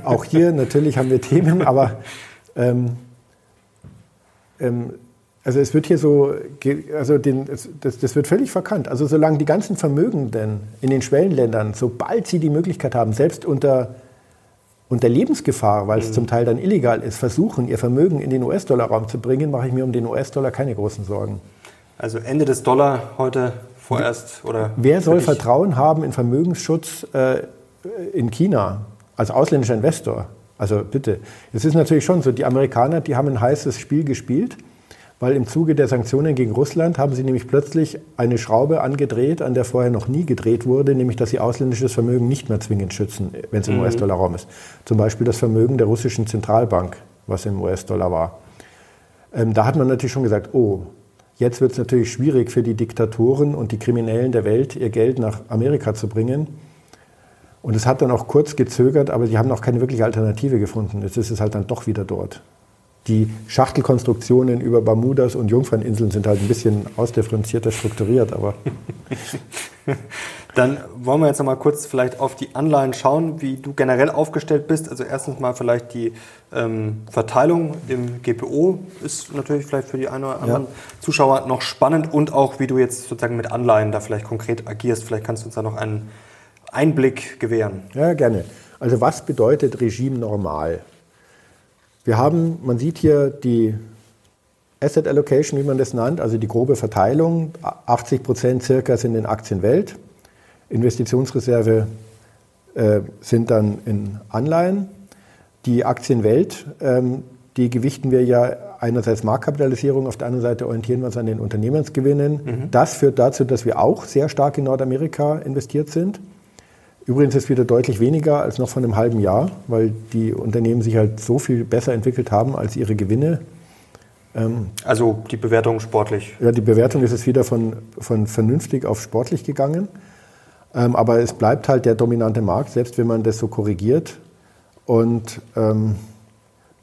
Auch hier natürlich haben wir Themen, aber ähm, ähm, also es wird hier so, also den, das, das, wird völlig verkannt. Also solange die ganzen Vermögenden in den Schwellenländern, sobald sie die Möglichkeit haben, selbst unter, unter Lebensgefahr, weil es mhm. zum Teil dann illegal ist, versuchen, ihr Vermögen in den US-Dollar-Raum zu bringen, mache ich mir um den US-Dollar keine großen Sorgen. Also Ende des Dollar heute vorerst oder? Wer soll Vertrauen haben in Vermögensschutz äh, in China als ausländischer Investor? Also bitte. Es ist natürlich schon so, die Amerikaner, die haben ein heißes Spiel gespielt weil im Zuge der Sanktionen gegen Russland haben sie nämlich plötzlich eine Schraube angedreht, an der vorher noch nie gedreht wurde, nämlich dass sie ausländisches Vermögen nicht mehr zwingend schützen, wenn es im mhm. US-Dollar-Raum ist. Zum Beispiel das Vermögen der russischen Zentralbank, was im US-Dollar war. Ähm, da hat man natürlich schon gesagt, oh, jetzt wird es natürlich schwierig für die Diktatoren und die Kriminellen der Welt, ihr Geld nach Amerika zu bringen. Und es hat dann auch kurz gezögert, aber sie haben noch keine wirkliche Alternative gefunden. Jetzt ist es halt dann doch wieder dort. Die Schachtelkonstruktionen über Bermudas und Jungferninseln sind halt ein bisschen ausdifferenzierter strukturiert, aber. *laughs* Dann wollen wir jetzt noch mal kurz vielleicht auf die Anleihen schauen, wie du generell aufgestellt bist. Also erstens mal vielleicht die ähm, Verteilung im GPO ist natürlich vielleicht für die einen oder anderen ja. Zuschauer noch spannend und auch wie du jetzt sozusagen mit Anleihen da vielleicht konkret agierst. Vielleicht kannst du uns da noch einen Einblick gewähren. Ja, gerne. Also was bedeutet Regime normal? Wir haben, man sieht hier die Asset Allocation, wie man das nennt, also die grobe Verteilung. 80 Prozent circa sind in Aktienwelt. Investitionsreserve äh, sind dann in Anleihen. Die Aktienwelt, ähm, die gewichten wir ja einerseits Marktkapitalisierung, auf der anderen Seite orientieren wir uns an den Unternehmensgewinnen. Mhm. Das führt dazu, dass wir auch sehr stark in Nordamerika investiert sind. Übrigens ist wieder deutlich weniger als noch vor einem halben Jahr, weil die Unternehmen sich halt so viel besser entwickelt haben als ihre Gewinne. Ähm, also die Bewertung sportlich? Ja, die Bewertung ist jetzt wieder von, von vernünftig auf sportlich gegangen. Ähm, aber es bleibt halt der dominante Markt, selbst wenn man das so korrigiert. Und ähm,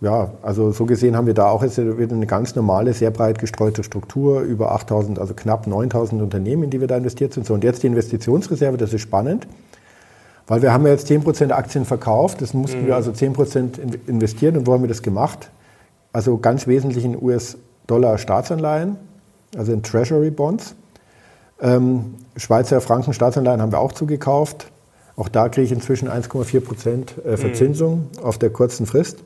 ja, also so gesehen haben wir da auch jetzt wieder eine ganz normale, sehr breit gestreute Struktur, über 8000, also knapp 9000 Unternehmen, in die wir da investiert sind. So, und jetzt die Investitionsreserve, das ist spannend. Weil wir haben ja jetzt 10% Aktien verkauft, das mussten mhm. wir also 10% investieren und wo haben wir das gemacht? Also ganz wesentlich in US-Dollar-Staatsanleihen, also in Treasury Bonds. Ähm, Schweizer Franken Staatsanleihen haben wir auch zugekauft. Auch da kriege ich inzwischen 1,4 Prozent äh, Verzinsung mhm. auf der kurzen Frist.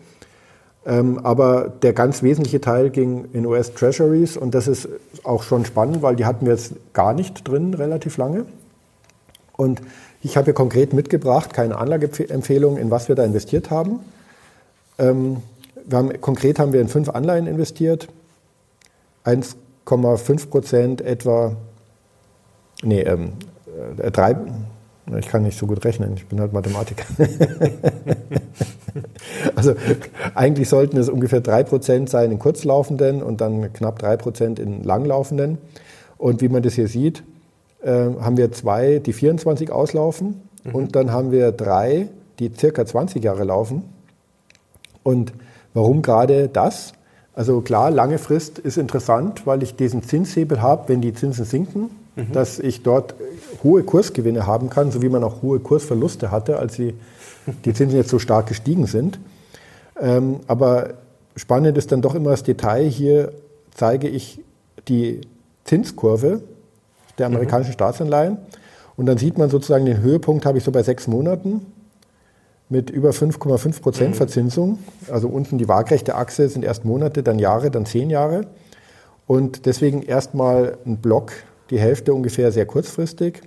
Ähm, aber der ganz wesentliche Teil ging in US Treasuries und das ist auch schon spannend, weil die hatten wir jetzt gar nicht drin relativ lange. Und ich habe hier konkret mitgebracht, keine Anlageempfehlung, in was wir da investiert haben. Ähm, haben konkret haben wir in fünf Anleihen investiert. 1,5 Prozent etwa, nee, ähm, äh, drei, ich kann nicht so gut rechnen, ich bin halt Mathematiker. *laughs* also eigentlich sollten es ungefähr 3% sein in kurzlaufenden und dann knapp 3% in langlaufenden. Und wie man das hier sieht, äh, haben wir zwei, die 24 auslaufen mhm. und dann haben wir drei, die circa 20 Jahre laufen. Und warum gerade das? Also klar, lange Frist ist interessant, weil ich diesen Zinshebel habe, wenn die Zinsen sinken, mhm. dass ich dort hohe Kursgewinne haben kann, so wie man auch hohe Kursverluste hatte, als die, die Zinsen jetzt so stark gestiegen sind. Ähm, aber spannend ist dann doch immer das Detail. Hier zeige ich die Zinskurve der amerikanischen mhm. Staatsanleihen. Und dann sieht man sozusagen den Höhepunkt habe ich so bei sechs Monaten mit über 5,5 Prozent mhm. Verzinsung. Also unten die waagrechte Achse sind erst Monate, dann Jahre, dann zehn Jahre. Und deswegen erstmal ein Block, die Hälfte ungefähr sehr kurzfristig.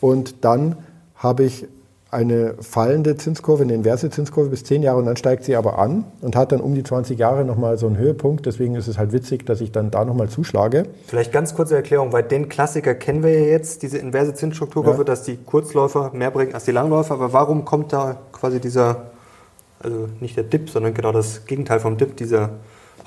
Und dann habe ich eine fallende Zinskurve, eine inverse Zinskurve bis zehn Jahre und dann steigt sie aber an und hat dann um die 20 Jahre nochmal so einen Höhepunkt. Deswegen ist es halt witzig, dass ich dann da nochmal zuschlage. Vielleicht ganz kurze Erklärung, weil den Klassiker kennen wir ja jetzt, diese inverse Zinsstrukturkurve, ja. dass die Kurzläufer mehr bringen als die Langläufer. Aber warum kommt da quasi dieser, also nicht der Dip, sondern genau das Gegenteil vom Dip, dieser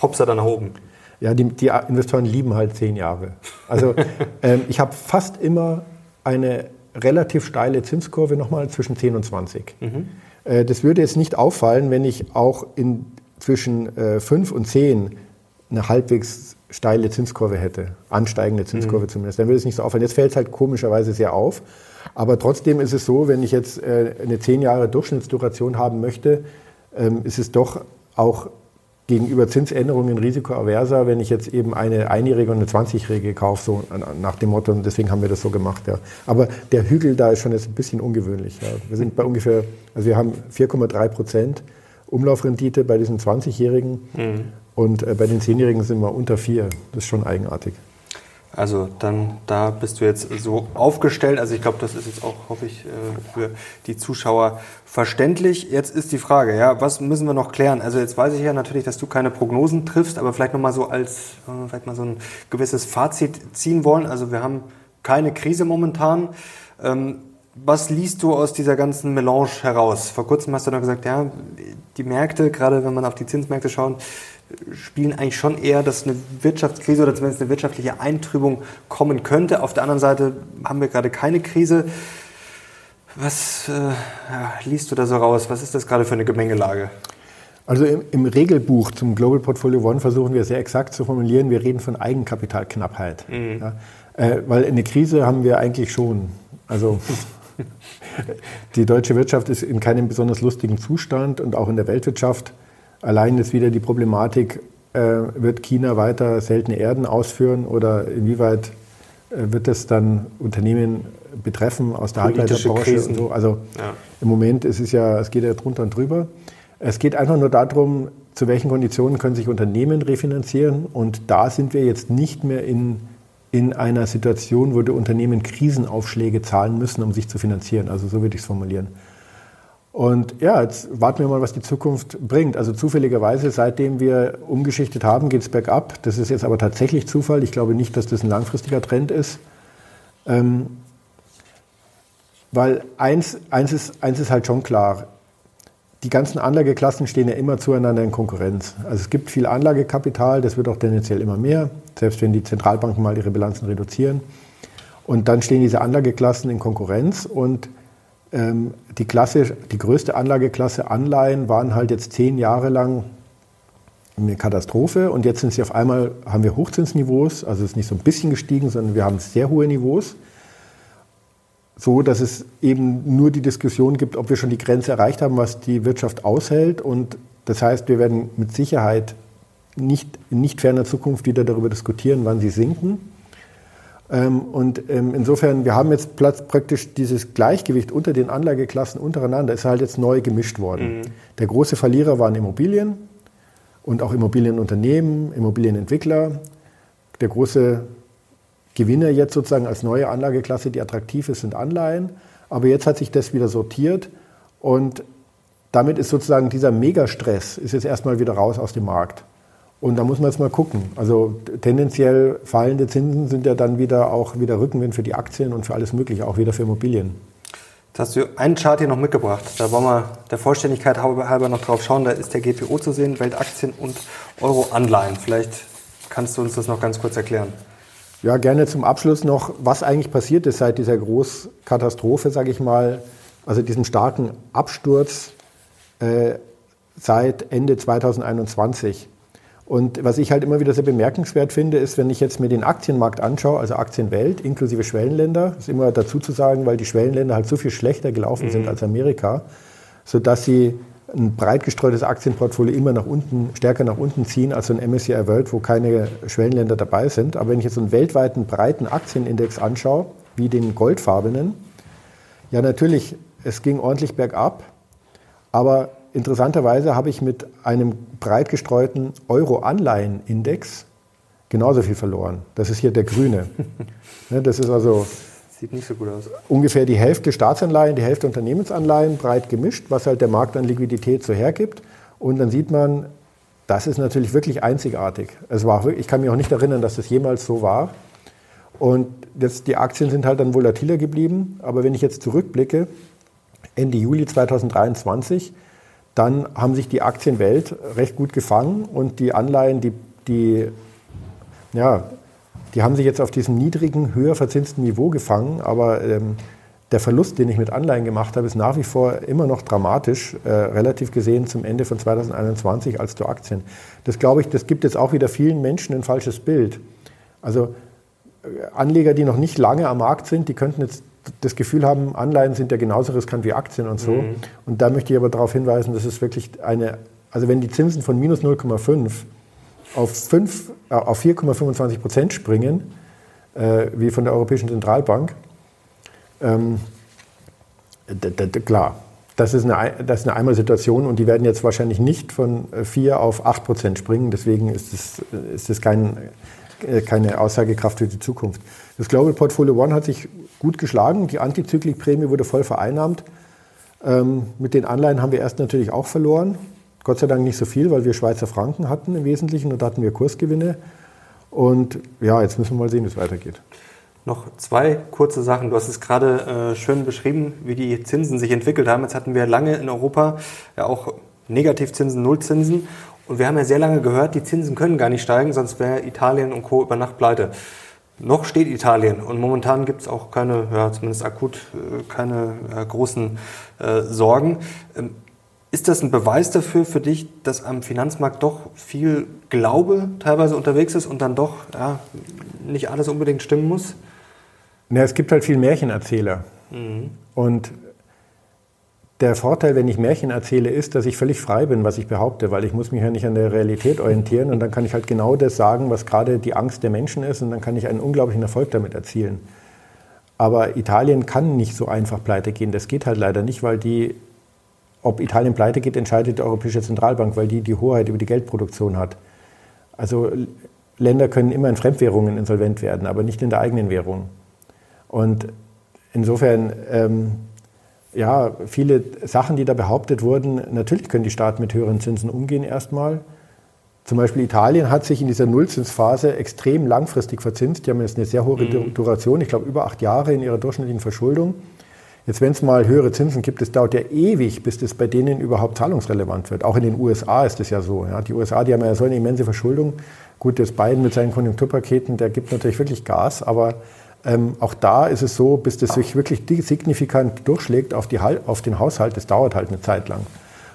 Hopser da nach oben? Ja, die, die Investoren lieben halt zehn Jahre. Also *laughs* ähm, ich habe fast immer eine relativ steile Zinskurve nochmal zwischen 10 und 20. Mhm. Äh, das würde jetzt nicht auffallen, wenn ich auch in zwischen 5 äh, und 10 eine halbwegs steile Zinskurve hätte, ansteigende Zinskurve mhm. zumindest, dann würde es nicht so auffallen. Jetzt fällt es halt komischerweise sehr auf. Aber trotzdem ist es so, wenn ich jetzt äh, eine zehn Jahre Durchschnittsduration haben möchte, ähm, ist es doch auch gegenüber Zinsänderungen risikoaverser, wenn ich jetzt eben eine einjährige und eine 20-jährige kaufe, so nach dem Motto, und deswegen haben wir das so gemacht. Ja. Aber der Hügel da ist schon jetzt ein bisschen ungewöhnlich. Ja. Wir sind bei ungefähr, also wir haben 4,3 Prozent Umlaufrendite bei diesen 20-Jährigen mhm. und äh, bei den 10-Jährigen sind wir unter 4. Das ist schon eigenartig. Also dann, da bist du jetzt so aufgestellt. Also ich glaube, das ist jetzt auch, hoffe ich, äh, für die Zuschauer verständlich. Jetzt ist die Frage, ja, was müssen wir noch klären? Also jetzt weiß ich ja natürlich, dass du keine Prognosen triffst, aber vielleicht nochmal so als, äh, vielleicht mal so ein gewisses Fazit ziehen wollen. Also wir haben keine Krise momentan. Ähm, was liest du aus dieser ganzen Melange heraus? Vor kurzem hast du noch gesagt, ja, die Märkte, gerade wenn man auf die Zinsmärkte schaut, spielen eigentlich schon eher, dass eine Wirtschaftskrise oder zumindest eine wirtschaftliche Eintrübung kommen könnte. Auf der anderen Seite haben wir gerade keine Krise. Was äh, ja, liest du da so raus? Was ist das gerade für eine Gemengelage? Also im, im, Regelbuch zum Global Portfolio One versuchen wir sehr exakt zu formulieren, wir reden von Eigenkapitalknappheit. Mhm. Ja, äh, weil eine Krise haben wir eigentlich schon. Also *laughs* die deutsche Wirtschaft ist in keinem besonders lustigen Zustand und auch in der Weltwirtschaft Allein ist wieder die Problematik, äh, wird China weiter seltene Erden ausführen oder inwieweit äh, wird es dann Unternehmen betreffen aus der Halbleiterbranche und so. Also ja. im Moment ist es ja, es geht ja drunter und drüber. Es geht einfach nur darum, zu welchen Konditionen können sich Unternehmen refinanzieren. Und da sind wir jetzt nicht mehr in, in einer Situation, wo die Unternehmen Krisenaufschläge zahlen müssen, um sich zu finanzieren. Also so würde ich es formulieren. Und ja, jetzt warten wir mal, was die Zukunft bringt. Also zufälligerweise, seitdem wir umgeschichtet haben, geht es bergab. Das ist jetzt aber tatsächlich Zufall. Ich glaube nicht, dass das ein langfristiger Trend ist. Ähm, weil eins, eins, ist, eins ist halt schon klar. Die ganzen Anlageklassen stehen ja immer zueinander in Konkurrenz. Also es gibt viel Anlagekapital, das wird auch tendenziell immer mehr, selbst wenn die Zentralbanken mal ihre Bilanzen reduzieren. Und dann stehen diese Anlageklassen in Konkurrenz und ähm, die, Klasse, die größte Anlageklasse Anleihen waren halt jetzt zehn Jahre lang eine Katastrophe. Und jetzt sind sie auf einmal, haben wir Hochzinsniveaus, also es ist nicht so ein bisschen gestiegen, sondern wir haben sehr hohe Niveaus, so dass es eben nur die Diskussion gibt, ob wir schon die Grenze erreicht haben, was die Wirtschaft aushält. Und das heißt, wir werden mit Sicherheit nicht in nicht ferner Zukunft wieder darüber diskutieren, wann sie sinken. Ähm, und ähm, insofern, wir haben jetzt praktisch dieses Gleichgewicht unter den Anlageklassen untereinander, ist halt jetzt neu gemischt worden. Mhm. Der große Verlierer waren Immobilien und auch Immobilienunternehmen, Immobilienentwickler. Der große Gewinner jetzt sozusagen als neue Anlageklasse, die attraktiv ist, sind Anleihen. Aber jetzt hat sich das wieder sortiert und damit ist sozusagen dieser Megastress ist jetzt erstmal wieder raus aus dem Markt. Und da muss man jetzt mal gucken. Also tendenziell fallende Zinsen sind ja dann wieder auch wieder Rückenwind für die Aktien und für alles Mögliche, auch wieder für Immobilien. Jetzt hast du einen Chart hier noch mitgebracht. Da wollen wir der Vollständigkeit halber noch drauf schauen. Da ist der GPO zu sehen, Weltaktien und Euro-Anleihen. Vielleicht kannst du uns das noch ganz kurz erklären. Ja, gerne zum Abschluss noch, was eigentlich passiert ist seit dieser Großkatastrophe, sage ich mal, also diesem starken Absturz äh, seit Ende 2021. Und was ich halt immer wieder sehr bemerkenswert finde, ist, wenn ich jetzt mir den Aktienmarkt anschaue, also Aktienwelt inklusive Schwellenländer, ist immer dazu zu sagen, weil die Schwellenländer halt so viel schlechter gelaufen mhm. sind als Amerika, sodass sie ein breit gestreutes Aktienportfolio immer nach unten, stärker nach unten ziehen als so ein MSCI World, wo keine Schwellenländer dabei sind. Aber wenn ich jetzt so einen weltweiten breiten Aktienindex anschaue, wie den goldfarbenen, ja natürlich, es ging ordentlich bergab, aber Interessanterweise habe ich mit einem breit gestreuten Euro-Anleihen-Index genauso viel verloren. Das ist hier der grüne. *laughs* Ne, das ist also Sieht nicht so gut aus. ungefähr die Hälfte Staatsanleihen, die Hälfte Unternehmensanleihen, breit gemischt, was halt der Markt an Liquidität so hergibt. Und dann sieht man, das ist natürlich wirklich einzigartig. Es war, ich kann mich auch nicht erinnern, dass das jemals so war. Und jetzt, die Aktien sind halt dann volatiler geblieben. Aber wenn ich jetzt zurückblicke, Ende Juli 2023, dann haben sich die Aktienwelt recht gut gefangen und die Anleihen, die, die, ja, die haben sich jetzt auf diesem niedrigen, höher verzinsten Niveau gefangen, aber ähm, der Verlust, den ich mit Anleihen gemacht habe, ist nach wie vor immer noch dramatisch, äh, relativ gesehen zum Ende von 2021 als zu Aktien. Das glaube ich, das gibt jetzt auch wieder vielen Menschen ein falsches Bild. Also äh, Anleger, die noch nicht lange am Markt sind, die könnten jetzt das Gefühl haben, Anleihen sind ja genauso riskant wie Aktien und so. Mhm. Und da möchte ich aber darauf hinweisen, dass es wirklich eine, also wenn die Zinsen von minus 0,5 auf, 5, äh, auf 4,25 Prozent springen, äh, wie von der Europäischen Zentralbank, ähm, klar, das ist, eine, das ist eine Einmalsituation und die werden jetzt wahrscheinlich nicht von 4 auf 8 Prozent springen. Deswegen ist das, ist das kein, äh, keine Aussagekraft für die Zukunft. Das Global Portfolio One hat sich gut geschlagen. Die Antizyklikprämie wurde voll vereinnahmt. Ähm, mit den Anleihen haben wir erst natürlich auch verloren. Gott sei Dank nicht so viel, weil wir Schweizer Franken hatten im Wesentlichen und da hatten wir Kursgewinne. Und ja, jetzt müssen wir mal sehen, wie es weitergeht. Noch zwei kurze Sachen. Du hast es gerade äh, schön beschrieben, wie die Zinsen sich entwickelt haben. Jetzt hatten wir lange in Europa ja auch Negativzinsen, Nullzinsen. Und wir haben ja sehr lange gehört, die Zinsen können gar nicht steigen, sonst wäre Italien und Co. über Nacht pleite. Noch steht Italien und momentan gibt es auch keine, ja, zumindest akut, äh, keine äh, großen äh, Sorgen. Ähm, ist das ein Beweis dafür für dich, dass am Finanzmarkt doch viel Glaube teilweise unterwegs ist und dann doch ja, nicht alles unbedingt stimmen muss? Na, es gibt halt viel Märchenerzähler. Mhm. Und der Vorteil, wenn ich Märchen erzähle, ist, dass ich völlig frei bin, was ich behaupte, weil ich muss mich ja nicht an der Realität orientieren und dann kann ich halt genau das sagen, was gerade die Angst der Menschen ist und dann kann ich einen unglaublichen Erfolg damit erzielen. Aber Italien kann nicht so einfach pleite gehen. Das geht halt leider nicht, weil die, ob Italien pleite geht, entscheidet die Europäische Zentralbank, weil die die Hoheit über die Geldproduktion hat. Also Länder können immer in Fremdwährungen insolvent werden, aber nicht in der eigenen Währung. Und insofern, ähm, ja, viele Sachen, die da behauptet wurden, natürlich können die Staaten mit höheren Zinsen umgehen erstmal. Zum Beispiel Italien hat sich in dieser Nullzinsphase extrem langfristig verzinst. Die haben jetzt eine sehr hohe mhm. Duration, ich glaube über acht Jahre in ihrer durchschnittlichen Verschuldung. Jetzt, wenn es mal höhere Zinsen gibt, es dauert ja ewig, bis das bei denen überhaupt zahlungsrelevant wird. Auch in den USA ist das ja so. Ja. Die USA, die haben ja so eine immense Verschuldung. Gut, das Biden mit seinen Konjunkturpaketen, der gibt natürlich wirklich Gas, aber ähm, auch da ist es so, bis das sich wirklich signifikant durchschlägt auf, die, auf den Haushalt, das dauert halt eine Zeit lang.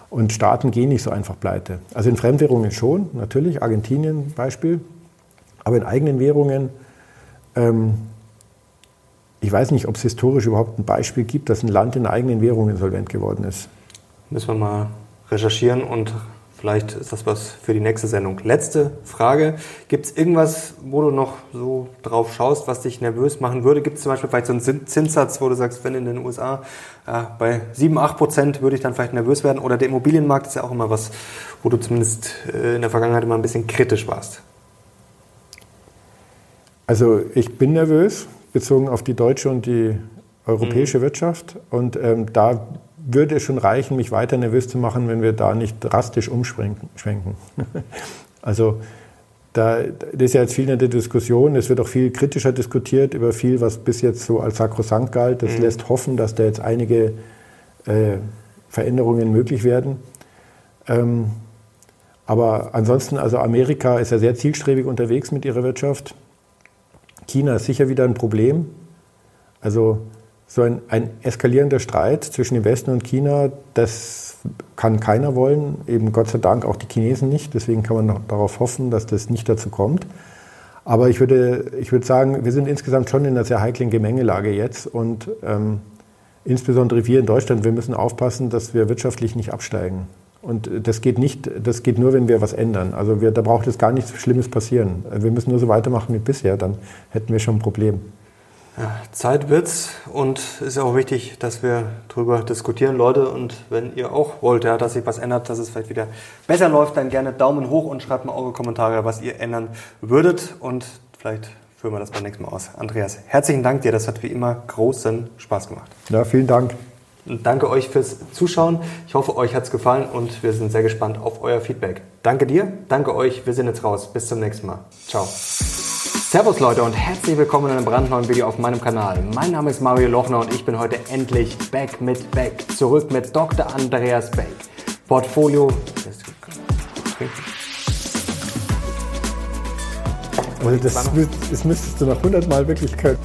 Und Staaten gehen nicht so einfach pleite. Also in Fremdwährungen schon, natürlich, Argentinien Beispiel, aber in eigenen Währungen, ähm, ich weiß nicht, ob es historisch überhaupt ein Beispiel gibt, dass ein Land in eigenen Währungen insolvent geworden ist. Müssen wir mal recherchieren und Vielleicht ist das was für die nächste Sendung. Letzte Frage. Gibt es irgendwas, wo du noch so drauf schaust, was dich nervös machen würde? Gibt es zum Beispiel vielleicht so einen Zinssatz, wo du sagst, wenn in den USA ja, bei 7, 8 Prozent würde ich dann vielleicht nervös werden? Oder der Immobilienmarkt ist ja auch immer was, wo du zumindest äh, in der Vergangenheit immer ein bisschen kritisch warst. Also ich bin nervös, bezogen auf die deutsche und die europäische mhm. Wirtschaft. Und ähm, da würde es schon reichen, mich weiter nervös zu machen, wenn wir da nicht drastisch umschwenken. *laughs* also da das ist ja jetzt viel in der Diskussion. Es wird auch viel kritischer diskutiert über viel, was bis jetzt so als sakrosankt galt. Das mhm. lässt hoffen, dass da jetzt einige äh, Veränderungen möglich werden. Ähm, aber ansonsten, also Amerika ist ja sehr zielstrebig unterwegs mit ihrer Wirtschaft. China ist sicher wieder ein Problem. Also so ein, ein eskalierender Streit zwischen dem Westen und China, das kann keiner wollen, eben Gott sei Dank auch die Chinesen nicht. Deswegen kann man darauf hoffen, dass das nicht dazu kommt. Aber ich würde, ich würde sagen, wir sind insgesamt schon in einer sehr heiklen Gemengelage jetzt und ähm, insbesondere wir in Deutschland, wir müssen aufpassen, dass wir wirtschaftlich nicht absteigen. Und das geht nicht, das geht nur, wenn wir was ändern. Also wir, da braucht es gar nichts Schlimmes passieren. Wir müssen nur so weitermachen wie bisher, dann hätten wir schon ein Problem. Ja, Zeit wird's und es ist auch wichtig, dass wir darüber diskutieren, Leute. Und wenn ihr auch wollt, ja, dass sich was ändert, dass es vielleicht wieder besser läuft, dann gerne Daumen hoch und schreibt mal eure Kommentare, was ihr ändern würdet. Und vielleicht führen wir das beim nächsten Mal aus. Andreas, herzlichen Dank dir. Das hat wie immer großen Spaß gemacht. Ja, vielen Dank. Und danke euch fürs Zuschauen. Ich hoffe, euch hat's gefallen und wir sind sehr gespannt auf euer Feedback. Danke dir, danke euch. Wir sind jetzt raus. Bis zum nächsten Mal. Ciao. Servus Leute und herzlich willkommen in einem brandneuen Video auf meinem Kanal. Mein Name ist Mario Lochner und ich bin heute endlich back mit Beck. Zurück mit Dr. Andreas Beck. Portfolio. Also das, das müsstest du noch 100 Mal wirklich können.